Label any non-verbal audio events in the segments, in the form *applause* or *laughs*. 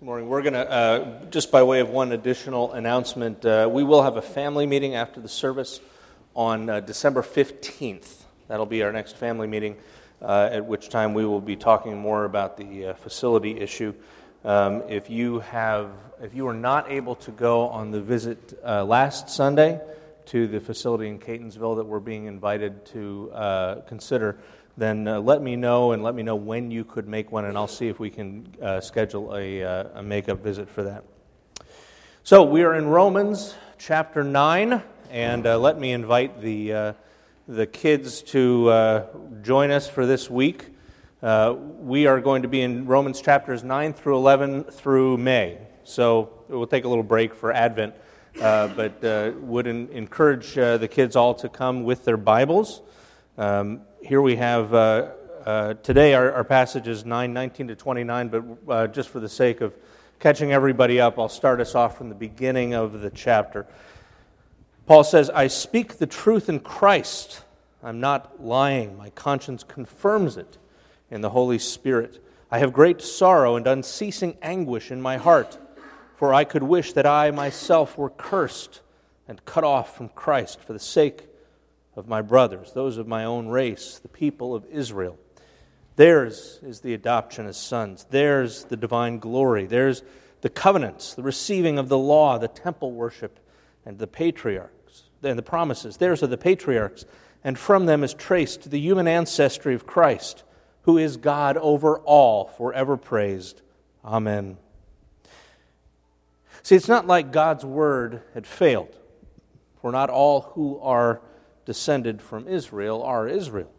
Good morning. We're going to, uh, just by way of one additional announcement, uh, we will have a family meeting after the service on uh, December 15th. That'll be our next family meeting, uh, at which time we will be talking more about the uh, facility issue. Um, if you have, if you were not able to go on the visit uh, last Sunday to the facility in Catonsville that we're being invited to consider, then uh, let me know and let me know when you could make one, and I'll see if we can uh, schedule a, uh, a makeup visit for that. So we are in Romans chapter 9, and uh, let me invite the, uh, the kids to uh, join us for this week. we are going to be in Romans chapters 9 through 11 through May. So we'll take a little break for Advent, but would in, encourage the kids all to come with their Bibles. Um, here we have uh, uh, today our, our passage is 9 19 to 29, but uh, just for the sake of catching everybody up, I'll start us off from the beginning of the chapter. Paul says, I speak the truth in Christ. I'm not lying. My conscience confirms it in the Holy Spirit. I have great sorrow and unceasing anguish in my heart, for I could wish that I myself were cursed and cut off from Christ for the sake of my brothers, those of my own race, the people of Israel. Theirs is the adoption as sons. Theirs the divine glory. Theirs the covenants, the receiving of the law, the temple worship, and the patriarchs, and the promises. Theirs are the patriarchs, and from them is traced the human ancestry of Christ, who is God over all, forever praised. Amen. See, it's not like God's word had failed, for not all who are descended from Israel are Israel.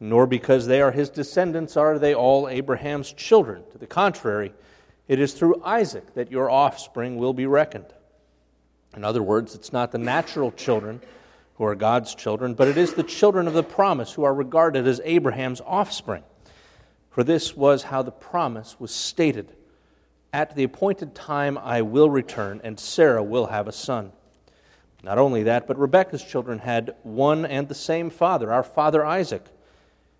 Nor because they are his descendants are they all Abraham's children. To the contrary, it is through Isaac that your offspring will be reckoned. In other words, it's not the natural children who are God's children, but it is the children of the promise who are regarded as Abraham's offspring. For this was how the promise was stated At the appointed time I will return, and Sarah will have a son. Not only that, but Rebekah's children had one and the same father, our father Isaac.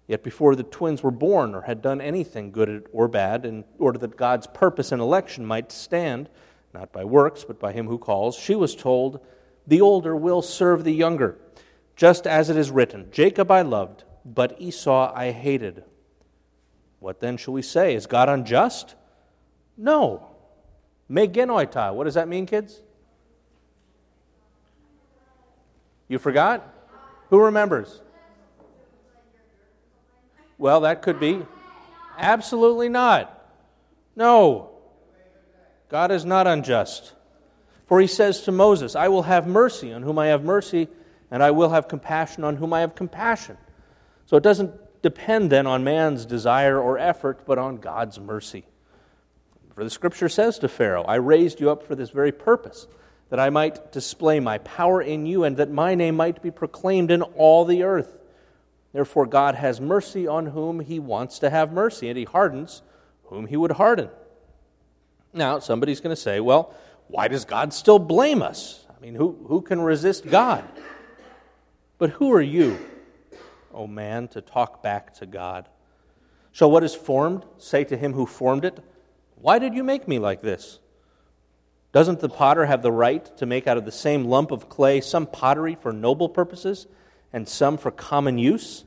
Yet before the twins were born or had done anything good or bad, in order that God's purpose and election might stand, not by works, but by him who calls, she was told, The older will serve the younger. Just as it is written, Jacob I loved, but Esau I hated. What then shall we say? Is God unjust? No. Me genoito. What does that mean, kids? You forgot? Who remembers? Well, that could be. Absolutely not. No. God is not unjust. For he says to Moses, I will have mercy on whom I have mercy, and I will have compassion on whom I have compassion. So it doesn't depend then on man's desire or effort, but on God's mercy. For the scripture says to Pharaoh, I raised you up for this very purpose that I might display my power in you, and that my name might be proclaimed in all the earth. Therefore, God has mercy on whom he wants to have mercy, and he hardens whom he would harden. Now, somebody's going to say, well, why does God still blame us? I mean, who, who can resist God? But who are you, O oh man, to talk back to God? Shall what is formed say to him who formed it, Why did you make me like this? Doesn't the potter have the right to make out of the same lump of clay some pottery for noble purposes and some for common use?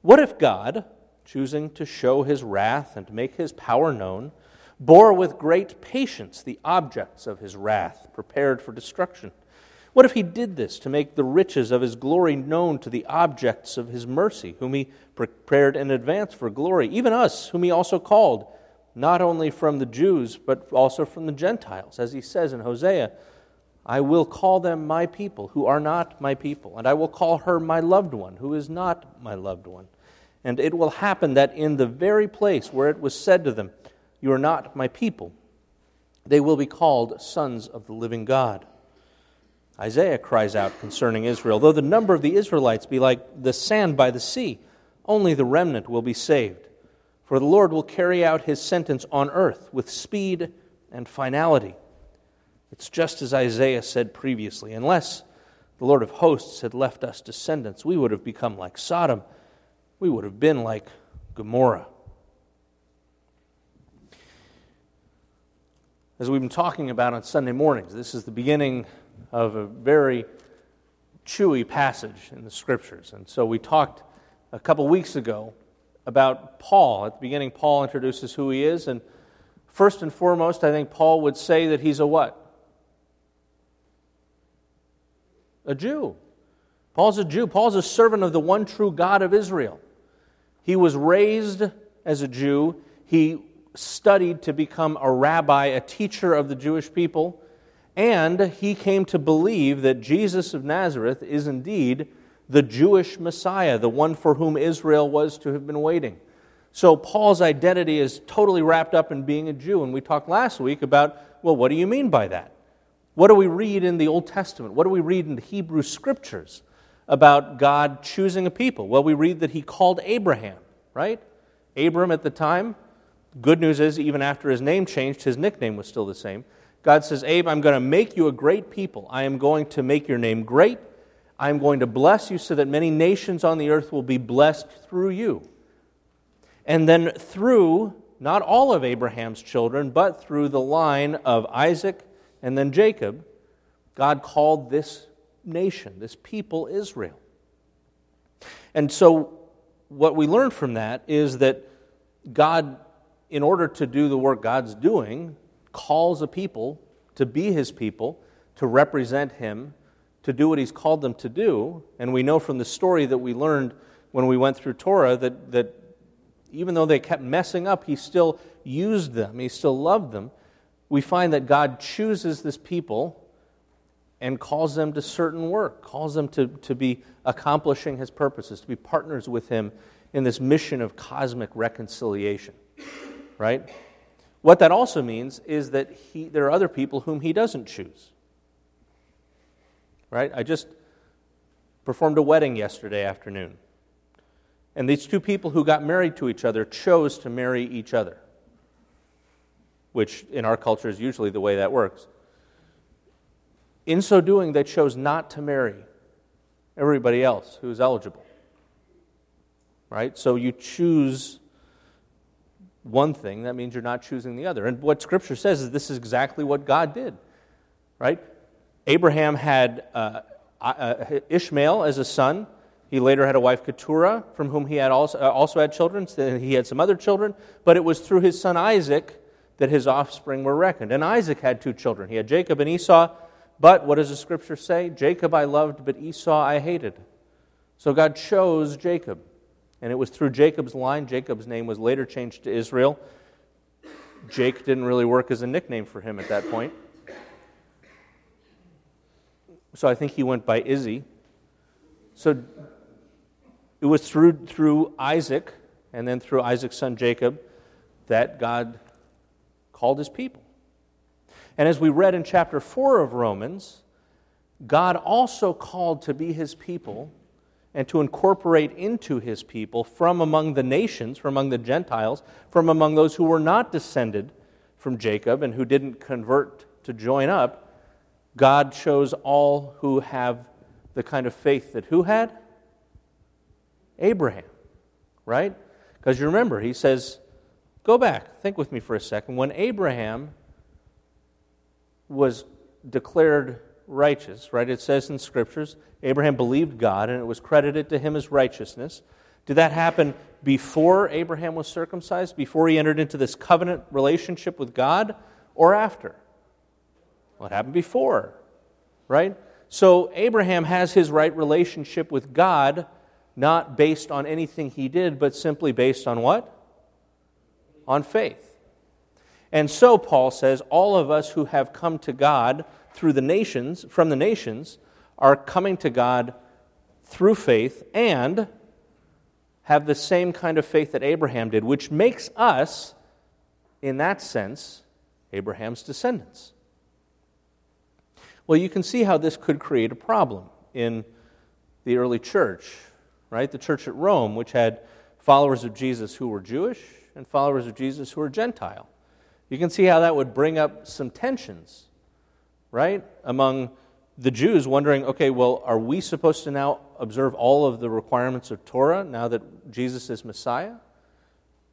What if God, choosing to show his wrath and make his power known, bore with great patience the objects of his wrath, prepared for destruction? What if he did this to make the riches of his glory known to the objects of his mercy, whom he prepared in advance for glory, even us, whom he also called? Not only from the Jews, but also from the Gentiles. As he says in Hosea, I will call them my people who are not my people, and I will call her my loved one who is not my loved one. And it will happen that in the very place where it was said to them, You are not my people, they will be called sons of the living God. Isaiah cries out concerning Israel, Though the number of the Israelites be like the sand by the sea, only the remnant will be saved. For the Lord will carry out his sentence on earth with speed and finality. It's just as Isaiah said previously unless the Lord of hosts had left us descendants, we would have become like Sodom. We would have been like Gomorrah. as we've been talking about on Sunday mornings. This is the beginning of a very chewy passage in the scriptures. And so we talked a couple weeks ago about Paul. At the beginning, Paul introduces who he is. And first and foremost, I think Paul would say that he's a what? A Jew. Paul's a Jew. Paul's a servant of the one true God of Israel. He was raised as a Jew. He studied to become a rabbi, a teacher of the Jewish people, and he came to believe that Jesus of Nazareth is indeed the Jewish Messiah, the one for whom Israel was to have been waiting. So Paul's identity is totally wrapped up in being a Jew. And we talked last week about, well, what do you mean by that? What do we read in the Old Testament? What do we read in the Hebrew Scriptures about God choosing a people? Well, we read that he called Abraham, right? Abram at the time Good news is, even after his name changed, his nickname was still the same. God says, Abe, I'm going to make you a great people. I am going to make your name great. I am going to bless you so that many nations on the earth will be blessed through you. And then through not all of Abraham's children, but through the line of Isaac and then Jacob, God called this nation, this people, Israel. And so, what we learn from that is that God in order to do the work God's doing, calls a people to be his people, to represent him, to do what he's called them to do. And we know from the story that we learned when we went through Torah that, that even though they kept messing up, he still used them, he still loved them. We find that God chooses this people and calls them to certain work, calls them to, to be accomplishing his purposes, to be partners with him in this mission of cosmic reconciliation right? What that also means is that he, there are other people whom he doesn't choose. Right? I just performed a wedding yesterday afternoon. And these two people who got married to each other chose to marry each other, which in our culture is usually the way that works. In so doing, they chose not to marry everybody else who's eligible. Right? So you choose one thing, that means you're not choosing the other. And what Scripture says is this is exactly what God did, right? Abraham had uh, uh, Ishmael as a son. He later had a wife, Keturah, from whom he had also, uh, also had children. He had some other children, but it was through his son Isaac that his offspring were reckoned. And Isaac had two children. He had Jacob and Esau. But what does the Scripture say? Jacob I loved, but Esau I hated. So God chose Jacob. And it was through Jacob's line. Jacob's name was later changed to Israel. Jake didn't really work as a nickname for him at that point. So I think he went by Izzy. So it was through, through Isaac and then through Isaac's son Jacob that God called his people. And as we read in chapter 4 of Romans, God also called to be his people and to incorporate into his people from among the nations, from among the Gentiles, from among those who were not descended from Jacob and who didn't convert to join up, God chose all who have the kind of faith that who had? Abraham, right? Because you remember, he says, go back, think with me for a second. When Abraham was declared righteous, right? It says in scriptures, Abraham believed God and it was credited to him as righteousness. Did that happen before Abraham was circumcised, before he entered into this covenant relationship with God, or after? It happened before, right? So Abraham has his right relationship with God not based on anything he did, but simply based on what? On faith. And so, Paul says, all of us who have come to God through the nations, from the nations, are coming to God through faith and have the same kind of faith that Abraham did, which makes us, in that sense, Abraham's descendants. Well, you can see how this could create a problem in the early church, right? The church at Rome, which had followers of Jesus who were Jewish and followers of Jesus who were Gentile. You can see how that would bring up some tensions, right? Among the Jews wondering, okay, well, are we supposed to now observe all of the requirements of Torah now that Jesus is Messiah?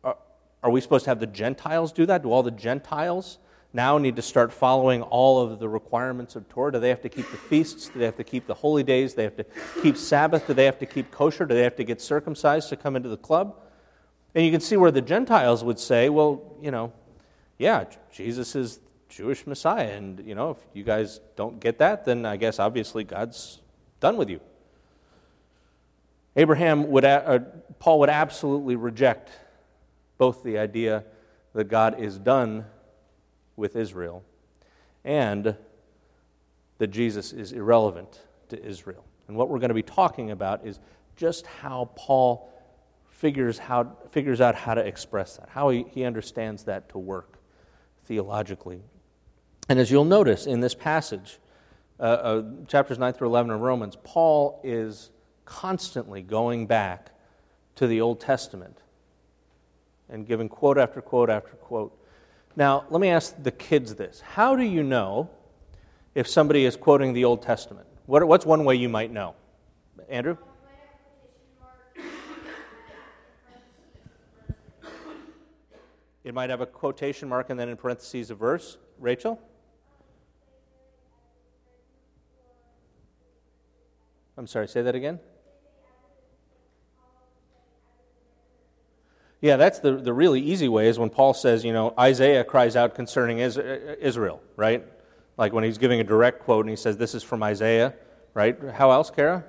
Are, are we supposed to have the Gentiles do that? Do all the Gentiles now need to start following all of the requirements of Torah? Do they have to keep the feasts? Do they have to keep the holy days? Do they have to keep Sabbath? Do they have to keep kosher? Do they have to get circumcised to come into the club? And you can see where the Gentiles would say, well, you know, yeah, Jesus is Jewish Messiah. And, you know, if you guys don't get that, then I guess obviously God's done with you. Abraham would, uh, Paul would absolutely reject both the idea that God is done with Israel and that Jesus is irrelevant to Israel. And what we're going to be talking about is just how Paul figures, how, figures out how to express that, how he, he understands that to work theologically. And as you'll notice in this passage, uh, uh, chapters 9 through 11 of Romans, Paul is constantly going back to the Old Testament and giving quote after quote after quote. Now, let me ask the kids this How do you know if somebody is quoting the Old Testament? What, what's one way you might know? Andrew? It might have a quotation mark and then in parentheses a verse. Rachel? I'm sorry, say that again? Yeah, that's the, the really easy way is when Paul says, you know, Isaiah cries out concerning Israel, right? Like when he's giving a direct quote and he says, this is from Isaiah, right? How else, Kara?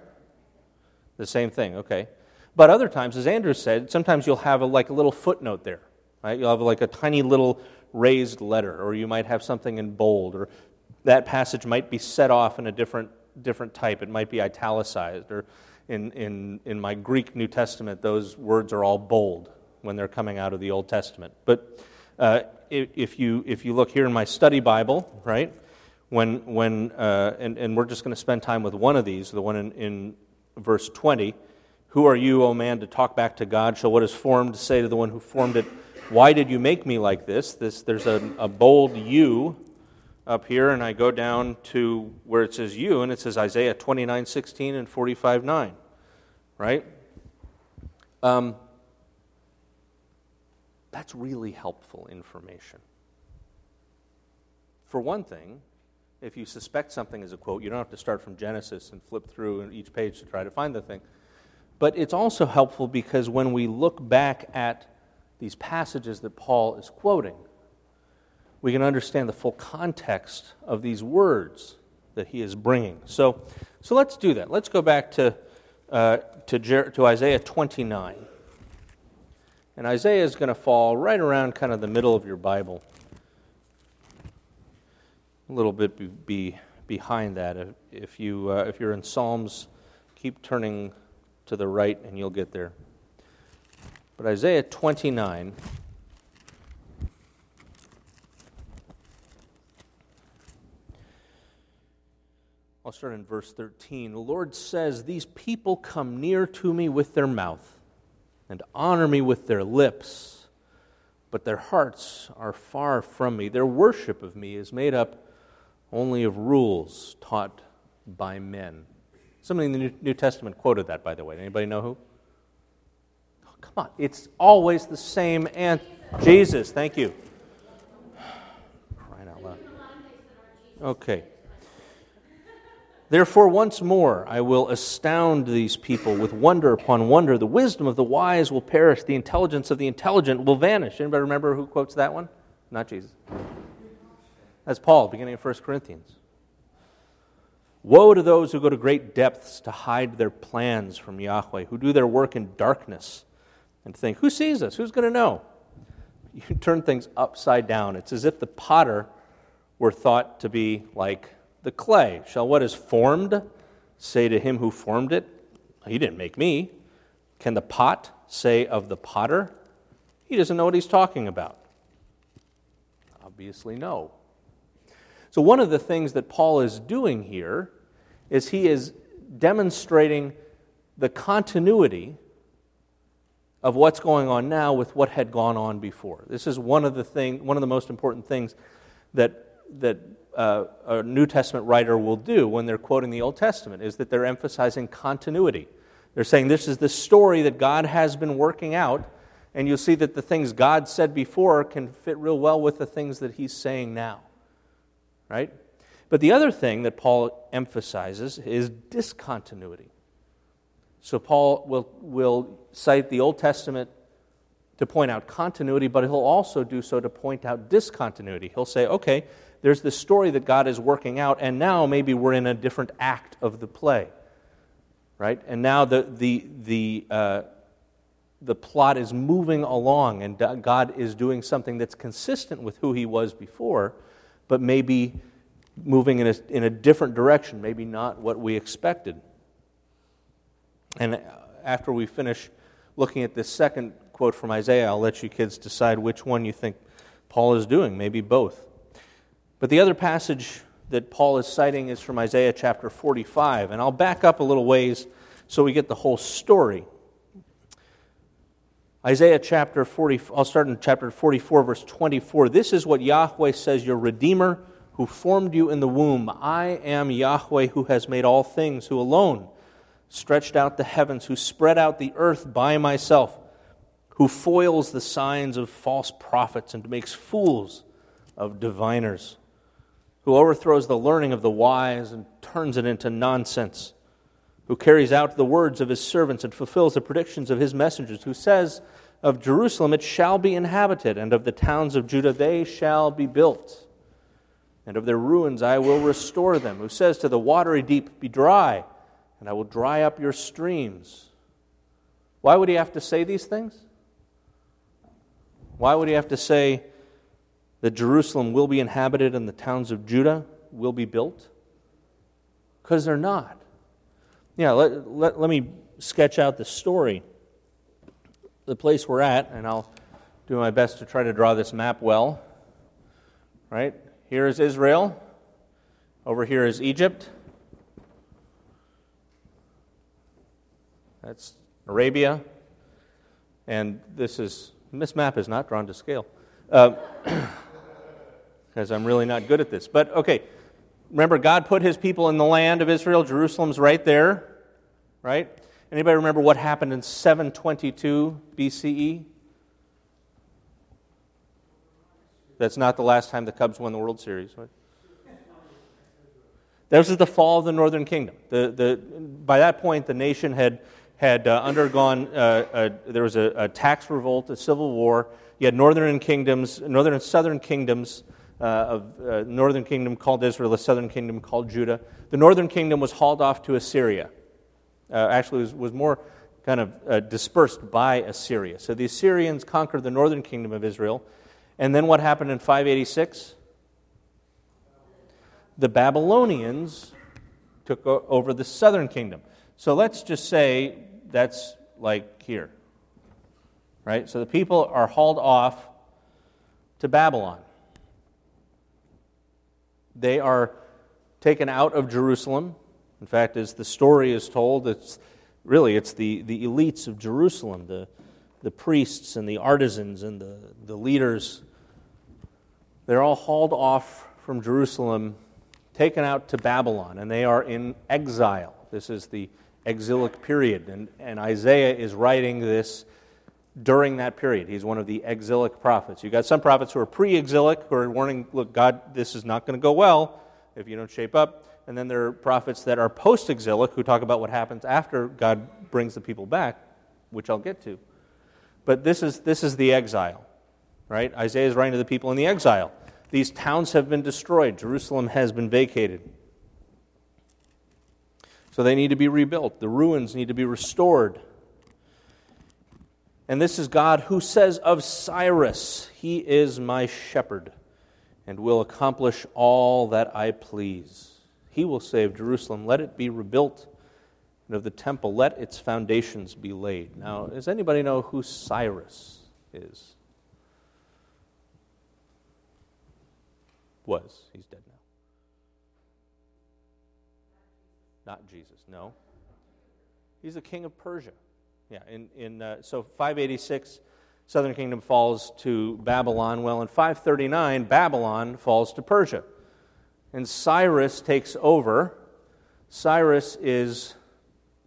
The same thing, okay. But other times, as Andrew said, sometimes you'll have a, like a little footnote there, right? You'll have like a tiny little raised letter, or you might have something in bold, or that passage might be set off in a different, different type. It might be italicized, or in, in, in my Greek New Testament, those words are all bold, when they're coming out of the Old Testament. But uh, if, you, if you look here in my study Bible, right, when, when uh, and, and we're just going to spend time with one of these, the one in, in verse 20. Who are you, O man, to talk back to God? Shall what is formed say to the one who formed it, Why did you make me like this? this there's a, a bold you up here, and I go down to where it says you, and it says Isaiah 29 16 and 45 9. Right? Um, that's really helpful information. For one thing, if you suspect something is a quote, you don't have to start from Genesis and flip through each page to try to find the thing. But it's also helpful because when we look back at these passages that Paul is quoting, we can understand the full context of these words that he is bringing. So, so let's do that. Let's go back to, uh, to, Jer- to Isaiah 29. And Isaiah is going to fall right around kind of the middle of your Bible. A little bit be, be behind that. If, you, uh, if you're in Psalms, keep turning to the right and you'll get there. But Isaiah 29. I'll start in verse 13. The Lord says, These people come near to me with their mouth and honor me with their lips, but their hearts are far from me. Their worship of me is made up only of rules taught by men. Somebody in the New Testament quoted that, by the way. Anybody know who? Oh, come on, it's always the same and Jesus. Thank you. *sighs* Crying out loud. Okay. Therefore, once more, I will astound these people with wonder upon wonder. The wisdom of the wise will perish, the intelligence of the intelligent will vanish. Anybody remember who quotes that one? Not Jesus. That's Paul, beginning of 1 Corinthians. Woe to those who go to great depths to hide their plans from Yahweh, who do their work in darkness and think, Who sees us? Who's going to know? *laughs* You turn things upside down. It's as if the potter were thought to be like the clay. Shall what is formed say to him who formed it, He didn't make me? Can the pot say of the potter, He doesn't know what he's talking about? Obviously, no. So, one of the things that Paul is doing here is he is demonstrating the continuity of what's going on now with what had gone on before. This is one of the thing, one of the most important things that, that uh, a New Testament writer will do when they're quoting the Old Testament is that they're emphasizing continuity. They're saying this is the story that God has been working out, And you'll see that the things God said before can fit real well with the things that he's saying now. Right? But the other thing that Paul emphasizes is discontinuity. So Paul will, will cite the Old Testament to point out continuity, but he'll also do so to point out discontinuity. He'll say, okay, there's this story that God is working out, and now maybe we're in a different act of the play. Right? And now the, the, the, uh, the plot is moving along, and God is doing something that's consistent with who he was before, but maybe moving in a, in a different direction, maybe not what we expected. And after we finish looking at this second quote from Isaiah, I'll let you kids decide which one you think Paul is doing, maybe both. But the other passage that Paul is citing is from Isaiah chapter 45, and I'll back up a little ways so we get the whole story. Isaiah chapter 40, I'll start in chapter 44, verse 24. This is what Yahweh says, your Redeemer who formed you in the womb. I am Yahweh who has made all things, who alone stretched out the heavens, who spread out the earth by myself, who foils the signs of false prophets and makes fools of diviners, who overthrows the learning of the wise and turns it into nonsense, who carries out the words of his servants and fulfills the predictions of his messengers, who says, Of Jerusalem it shall be inhabited, and of the towns of Judah they shall be built and of their ruins I will restore them, who says to the watery deep, Be dry, and I will dry up your streams. Why would he have to say these things? Why would he have to say that Jerusalem will be inhabited and the towns of Judah will be built? Because they're not. Yeah, let, let, let me sketch out the story. The place we're at, and I'll do my best to try to draw this map well. Right? Here is Israel. Over here is Egypt. That's Arabia. And this is, this map is not drawn to scale. Uh, *clears throat* Because I'm really not good at this. But okay, remember, God put his people in the land of Israel. Jerusalem's right there, right? Anybody remember what happened in 722 BCE? That's not the last time the Cubs won the World Series. Right? This is the fall of the Northern Kingdom. The, the, by that point, the nation had, had uh, undergone, uh, a, there was a, a, tax revolt, a civil war. You had northern kingdoms, northern and southern kingdoms uh, of uh, northern kingdom called Israel, the southern kingdom called Judah. The northern kingdom was hauled off to Assyria. Uh, actually, was, was more kind of uh, dispersed by Assyria. So the Assyrians conquered the northern kingdom of Israel and then what happened in 586? The Babylonians took over the southern kingdom. So let's just say that's like here. Right? So the people are hauled off to Babylon. They are taken out of Jerusalem. In fact, as the story is told, it's really it's the, the elites of Jerusalem, the, the priests and the artisans and the, the leaders they're all hauled off from Jerusalem, taken out to Babylon, and they are in exile. This is the exilic period, and, and Isaiah is writing this during that period. He's one of the exilic prophets. You've got some prophets who are pre exilic, who are warning, look, God, this is not going to go well if you don't shape up. And then there are prophets that are post exilic who talk about what happens after God brings the people back, which I'll get to. But this is, this is the exile right? Isaiah is writing to the people in the exile. These towns have been destroyed, Jerusalem has been vacated. So they need to be rebuilt, the ruins need to be restored. And this is God who says of Cyrus, He is my shepherd and will accomplish all that I please. He will save Jerusalem, let it be rebuilt, and of the temple, let its foundations be laid. Now, does anybody know who Cyrus is? Was. He's dead now. Not Jesus, no. He's the king of Persia. Yeah, in, in, uh, so 586, southern kingdom falls to Babylon. Well, in 539, Babylon falls to Persia. And Cyrus takes over. Cyrus is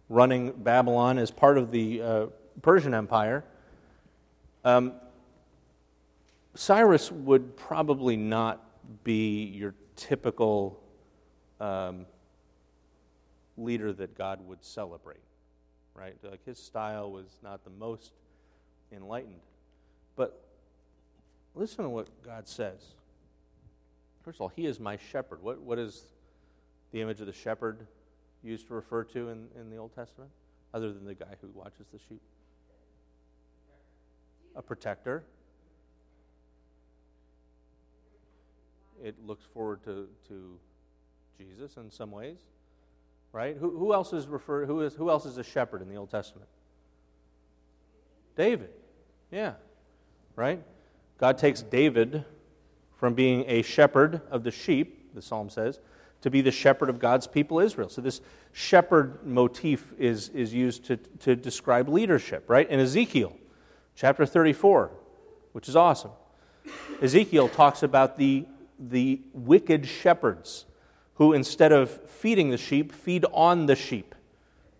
running Babylon as part of the uh, Persian Empire. Um, Cyrus would probably not be your typical um, leader that God would celebrate, right? Like his style was not the most enlightened. But listen to what God says. First of all, He is my shepherd. What, what is the image of the shepherd used to refer to in, in the Old Testament, other than the guy who watches the sheep? A protector. It looks forward to, to Jesus in some ways, right? Who, who else is referred? Who is who else is a shepherd in the Old Testament? David, yeah, right. God takes David from being a shepherd of the sheep, the psalm says, to be the shepherd of God's people Israel. So this shepherd motif is, is used to, to describe leadership, right? In Ezekiel chapter 34, which is awesome. Ezekiel talks about the, the wicked shepherds who, instead of feeding the sheep, feed on the sheep,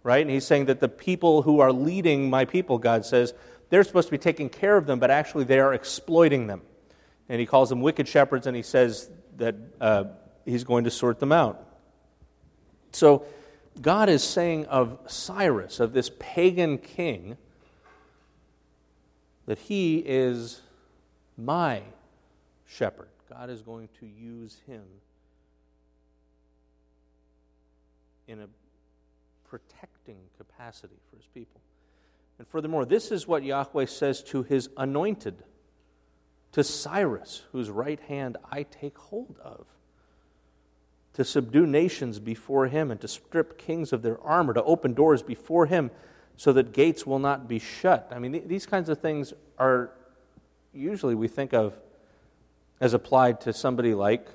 right? And he's saying that the people who are leading my people, God says, they're supposed to be taking care of them, but actually they are exploiting them and he calls them wicked shepherds, and he says that uh, he's going to sort them out. So, God is saying of Cyrus, of this pagan king, that he is my shepherd. God is going to use him in a protecting capacity for his people. And furthermore, this is what Yahweh says to his anointed to Cyrus, whose right hand I take hold of, to subdue nations before him, and to strip kings of their armor, to open doors before him, so that gates will not be shut. I mean, these kinds of things are usually we think of as applied to somebody like.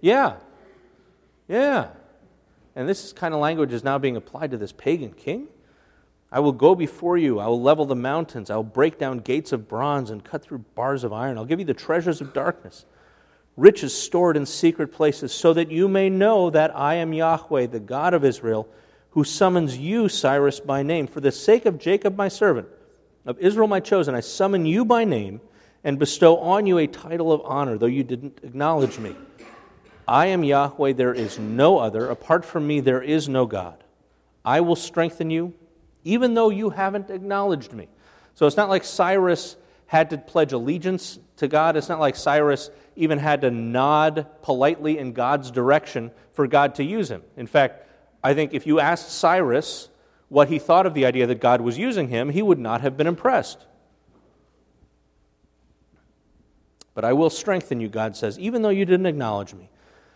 Yeah. Yeah. And this kind of language is now being applied to this pagan king. I will go before you. I will level the mountains. I will break down gates of bronze and cut through bars of iron. I'll give you the treasures of darkness, riches stored in secret places, so that you may know that I am Yahweh, the God of Israel, who summons you, Cyrus, by name. For the sake of Jacob, my servant, of Israel, my chosen, I summon you by name and bestow on you a title of honor, though you didn't acknowledge me. I am Yahweh, there is no other. Apart from me, there is no God. I will strengthen you even though you haven't acknowledged me. So it's not like Cyrus had to pledge allegiance to God. It's not like Cyrus even had to nod politely in God's direction for God to use him. In fact, I think if you asked Cyrus what he thought of the idea that God was using him, he would not have been impressed. But I will strengthen you, God says, even though you didn't acknowledge me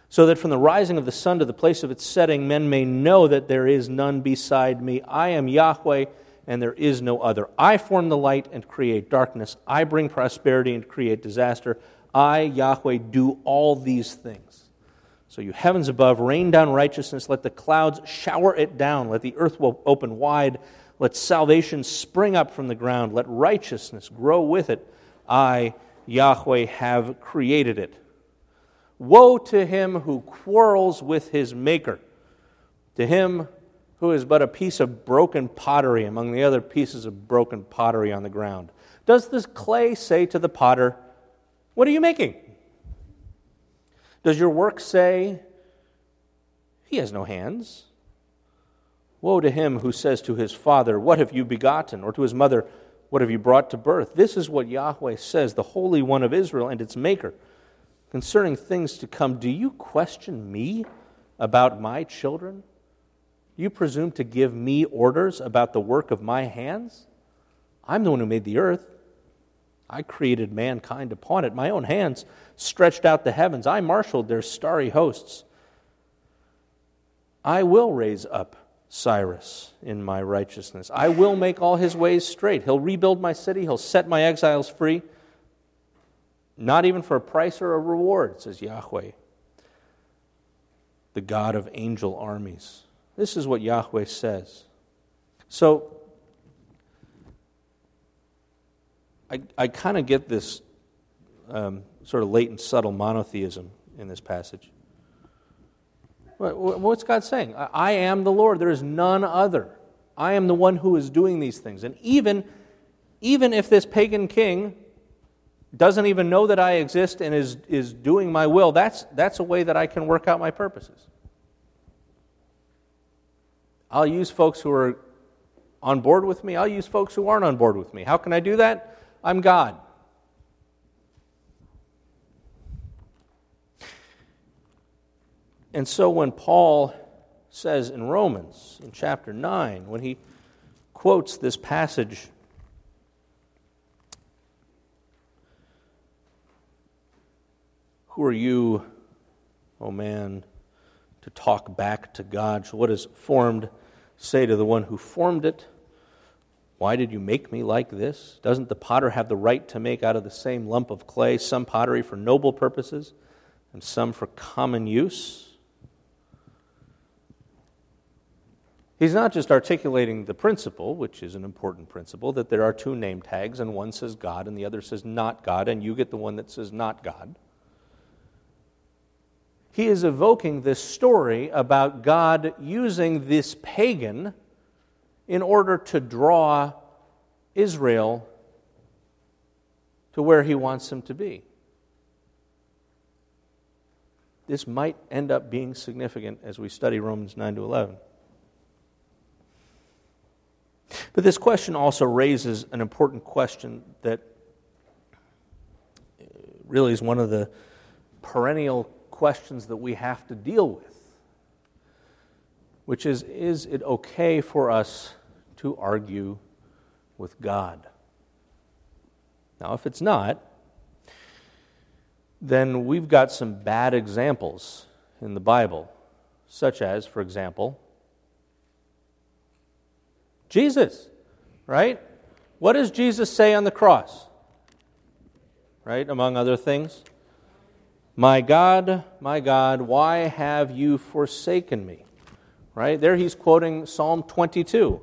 so that from the rising of the sun to the place of its setting, men may know that there is none beside me. I am Yahweh, and there is no other. I form the light and create darkness. I bring prosperity and create disaster. I, Yahweh, do all these things. So, you heavens above, rain down righteousness. Let the clouds shower it down. Let the earth open wide. Let salvation spring up from the ground. Let righteousness grow with it. I, Yahweh, have created it. Woe to him who quarrels with his maker, to him who is but a piece of broken pottery among the other pieces of broken pottery on the ground. Does this clay say to the potter, What are you making? Does your work say, He has no hands? Woe to him who says to his father, What have you begotten? or to his mother, What have you brought to birth? This is what Yahweh says, the Holy One of Israel and its Maker concerning things to come, do you question me about my children? You presume to give me orders about the work of my hands? I'm the one who made the earth. I created mankind upon it. My own hands stretched out the heavens. I marshaled their starry hosts. I will raise up Cyrus in my righteousness. I will make all his ways straight. He'll rebuild my city. He'll set my exiles free. Not even for a price or a reward, says Yahweh, the God of angel armies. This is what Yahweh says. So, I, I kind of get this um, sort of latent, subtle monotheism in this passage. What's God saying? I am the Lord. There is none other. I am the one who is doing these things. And even, even if this pagan king doesn't even know that I exist and is, is doing my will, that's, that's a way that I can work out my purposes. I'll use folks who are on board with me, I'll use folks who aren't on board with me. How can I do that? I'm God. And so when Paul says in Romans, in chapter 9, when he quotes this passage, Who are you, O oh man, to talk back to God? So what does formed say to the one who formed it? Why did you make me like this? Doesn't the potter have the right to make out of the same lump of clay some pottery for noble purposes and some for common use? He's not just articulating the principle, which is an important principle, that there are two name tags and one says God and the other says not God, and you get the one that says not God. He is evoking this story about God using this pagan in order to draw Israel to where he wants them to be. This might end up being significant as we study Romans 9 to 11. But this question also raises an important question that really is one of the perennial questions that we have to deal with, which is is it okay for us to argue with God? Now, if it's not, then we've got some bad examples in the Bible, such as, for example, Jesus, right? What does Jesus say on the cross? Right, among other things? My God, my God, why have you forsaken me? Right? There he's quoting Psalm 22.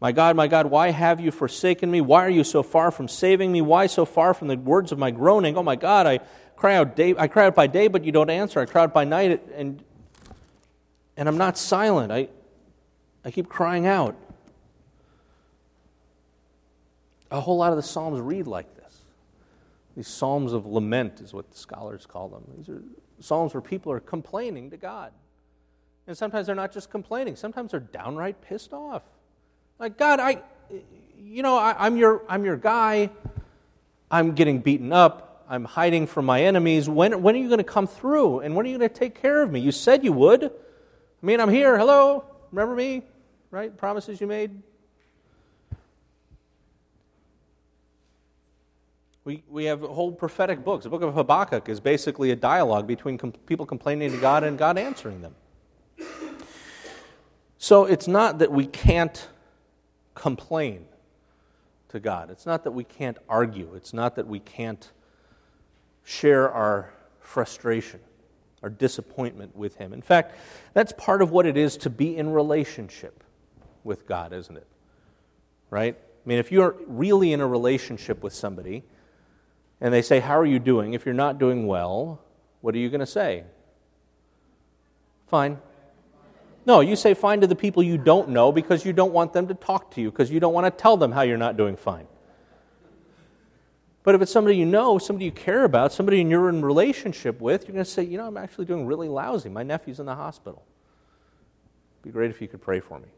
My God, my God, why have you forsaken me? Why are you so far from saving me? Why so far from the words of my groaning? Oh my God, I cry out day, I cry out by day, but you don't answer. I cry out by night, and and I'm not silent. I I keep crying out. A whole lot of the Psalms read like. These Psalms of lament is what the scholars call them. These are Psalms where people are complaining to God. And sometimes they're not just complaining, sometimes they're downright pissed off. Like, God, I, you know, I, I'm, your, I'm your guy. I'm getting beaten up. I'm hiding from my enemies. When, when are you going to come through? And when are you going to take care of me? You said you would. I mean, I'm here. Hello? Remember me? Right? Promises you made? We, we have whole prophetic books. The book of Habakkuk is basically a dialogue between com- people complaining to God and God answering them. So it's not that we can't complain to God. It's not that we can't argue. It's not that we can't share our frustration, our disappointment with Him. In fact, that's part of what it is to be in relationship with God, isn't it? Right? I mean, if you're really in a relationship with somebody, and they say, How are you doing? If you're not doing well, what are you going to say? Fine. No, you say fine to the people you don't know because you don't want them to talk to you, because you don't want to tell them how you're not doing fine. But if it's somebody you know, somebody you care about, somebody you're in relationship with, you're going to say, you know, I'm actually doing really lousy. My nephew's in the hospital. It'd be great if you could pray for me.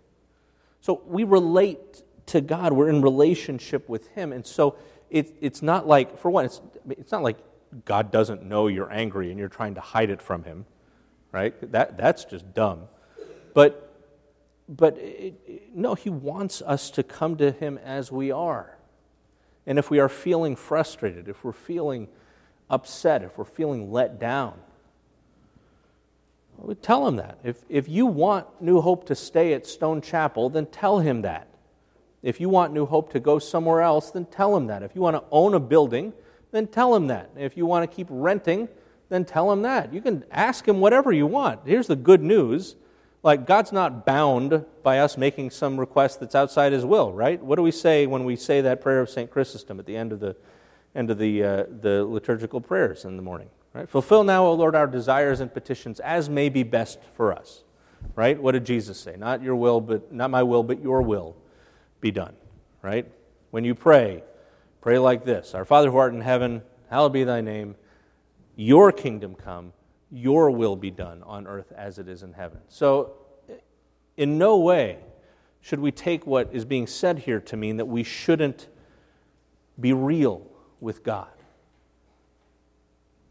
So we relate to God. We're in relationship with Him. And so it, it's not like, for one, it's, it's not like God doesn't know you're angry and you're trying to hide it from Him, right? That, that's just dumb. But, but it, no, He wants us to come to Him as we are. And if we are feeling frustrated, if we're feeling upset, if we're feeling let down, we tell him that. If, if you want New Hope to stay at Stone Chapel, then tell him that. If you want New Hope to go somewhere else, then tell him that. If you want to own a building, then tell him that. If you want to keep renting, then tell him that. You can ask him whatever you want. Here's the good news like, God's not bound by us making some request that's outside his will, right? What do we say when we say that prayer of St. Chrysostom at the end of the, end of the, uh, the liturgical prayers in the morning? Right? Fulfill now, O Lord, our desires and petitions as may be best for us. right? What did Jesus say? Not your will, but not my will, but your will be done, right? When you pray, pray like this Our Father who art in heaven, hallowed be thy name. Your kingdom come, your will be done on earth as it is in heaven. So, in no way should we take what is being said here to mean that we shouldn't be real with God.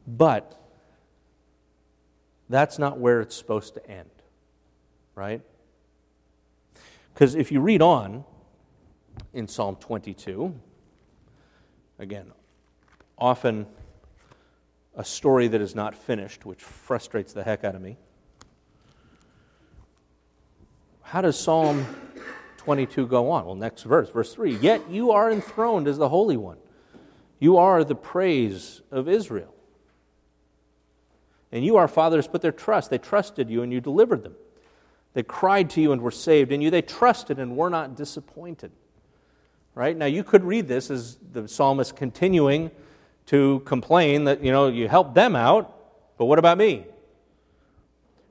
But that's not where it's supposed to end, right? Because if you read on in Psalm 22, again, often a story that is not finished, which frustrates the heck out of me. How does Psalm 22 go on? Well, next verse, verse 3 Yet you are enthroned as the Holy One, you are the praise of Israel. And you, our fathers, put their trust. They trusted you and you delivered them. They cried to you and were saved. In you they trusted and were not disappointed. Right? Now you could read this as the psalmist continuing to complain that, you know, you helped them out, but what about me?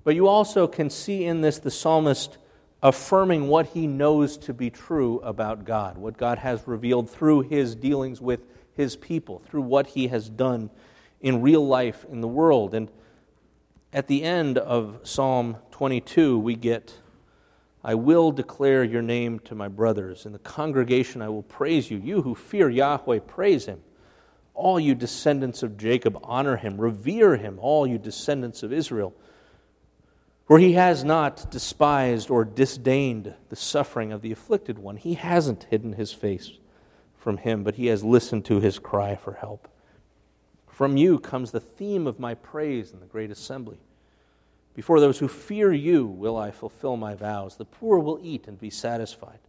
But you also can see in this the psalmist affirming what he knows to be true about God, what God has revealed through his dealings with his people, through what he has done in real life in the world. And at the end of Psalm 22, we get, I will declare your name to my brothers. In the congregation, I will praise you. You who fear Yahweh, praise him. All you descendants of Jacob, honor him. Revere him, all you descendants of Israel. For he has not despised or disdained the suffering of the afflicted one. He hasn't hidden his face from him, but he has listened to his cry for help. From you comes the theme of my praise in the great assembly. Before those who fear you will I fulfill my vows. The poor will eat and be satisfied.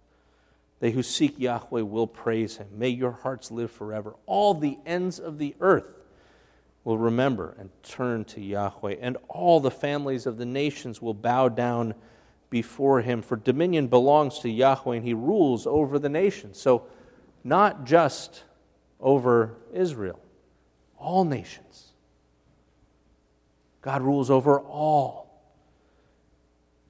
They who seek Yahweh will praise him. May your hearts live forever. All the ends of the earth will remember and turn to Yahweh, and all the families of the nations will bow down before him. For dominion belongs to Yahweh, and he rules over the nations. So, not just over Israel all nations. God rules over all,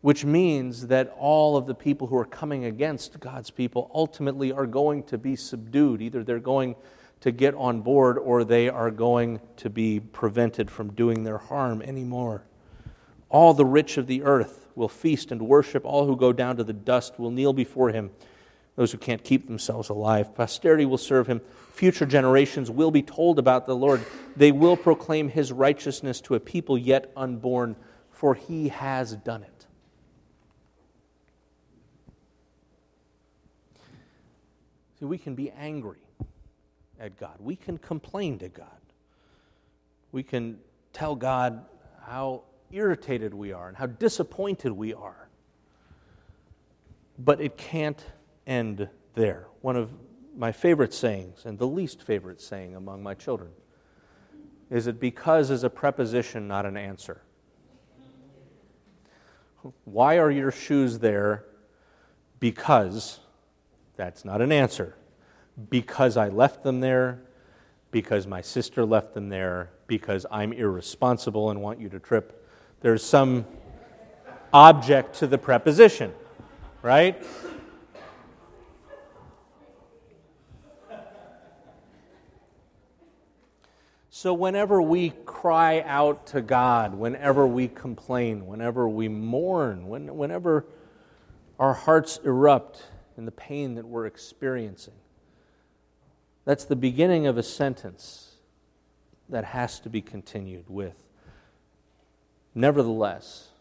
which means that all of the people who are coming against God's people ultimately are going to be subdued. Either they're going to get on board or they are going to be prevented from doing their harm anymore. All the rich of the earth will feast and worship. All who go down to the dust will kneel before him. Those who can't keep themselves alive. Posterity will serve him future generations will be told about the Lord. They will proclaim his righteousness to a people yet unborn, for he has done it. See, we can be angry at God, we can complain to God, we can tell God how irritated we are and how disappointed we are. But it can't end there. One of my favorite sayings and the least favorite saying among my children is that because is a preposition, not an answer. Why are your shoes there? Because that's not an answer. Because I left them there, because my sister left them there, because I'm irresponsible and want you to trip. There's some object to the preposition, right? So, whenever we cry out to God, whenever we complain, whenever we mourn, when, whenever our hearts erupt in the pain that we're experiencing, that's the beginning of a sentence that has to be continued with Nevertheless,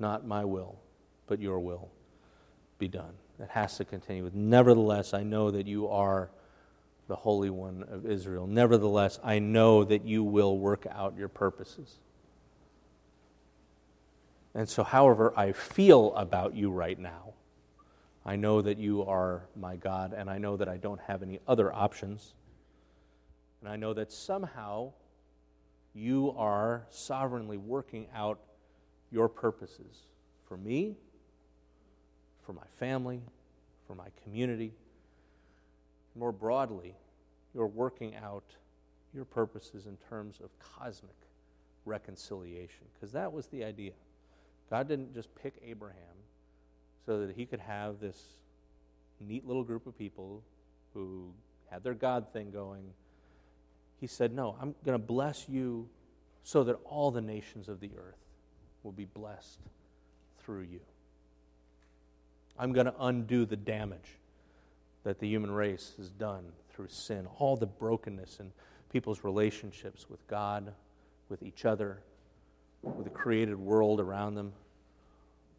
not my will, but your will be done. That has to continue with Nevertheless, I know that you are the Holy One of Israel. Nevertheless, I know that you will work out your purposes. And so, however I feel about you right now, I know that you are my God, and I know that I don't have any other options. And I know that somehow you are sovereignly working out your purposes for me, for my family, for my community more broadly, you're working out your purposes in terms of cosmic reconciliation, because that was the idea. God didn't just pick Abraham so that he could have this neat little group of people who had their God thing going. He said, No, I'm going to bless you so that all the nations of the earth will be blessed through you. I'm going to undo the damage that the human race has done through sin, all the brokenness in people's relationships with God, with each other, with the created world around them,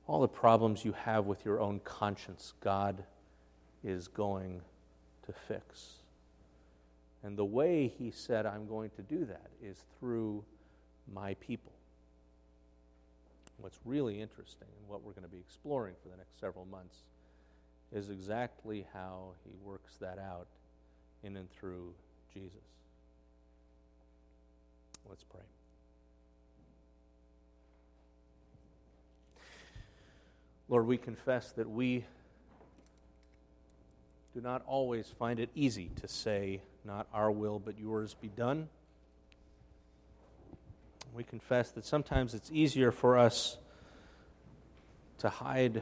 all the problems you have with your own conscience, God is going to fix. And the way He said, I'm going to do that, is through my people. What's really interesting and what we're going to be exploring for the next several months is exactly how He works that out in and through Jesus. Let's pray. Lord, we confess that we do not always find it easy to say, Not our will, but yours be done. We confess that sometimes it's easier for us to hide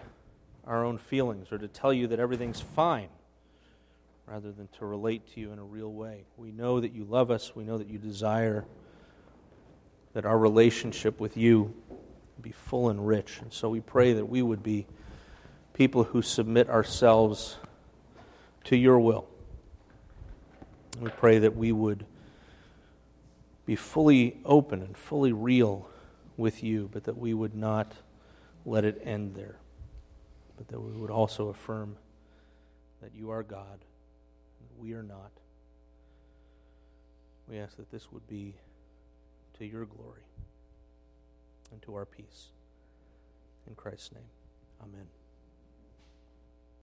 our own feelings or to tell you that everything's fine rather than to relate to you in a real way. We know that you love us, we know that you desire that our relationship with you be full and rich. And so we pray that we would be people who submit ourselves to your will. We pray that we would be fully open and fully real with you, but that we would not let it end there, but that we would also affirm that you are God, and we are not. We ask that this would be to your glory and to our peace. In Christ's name, amen.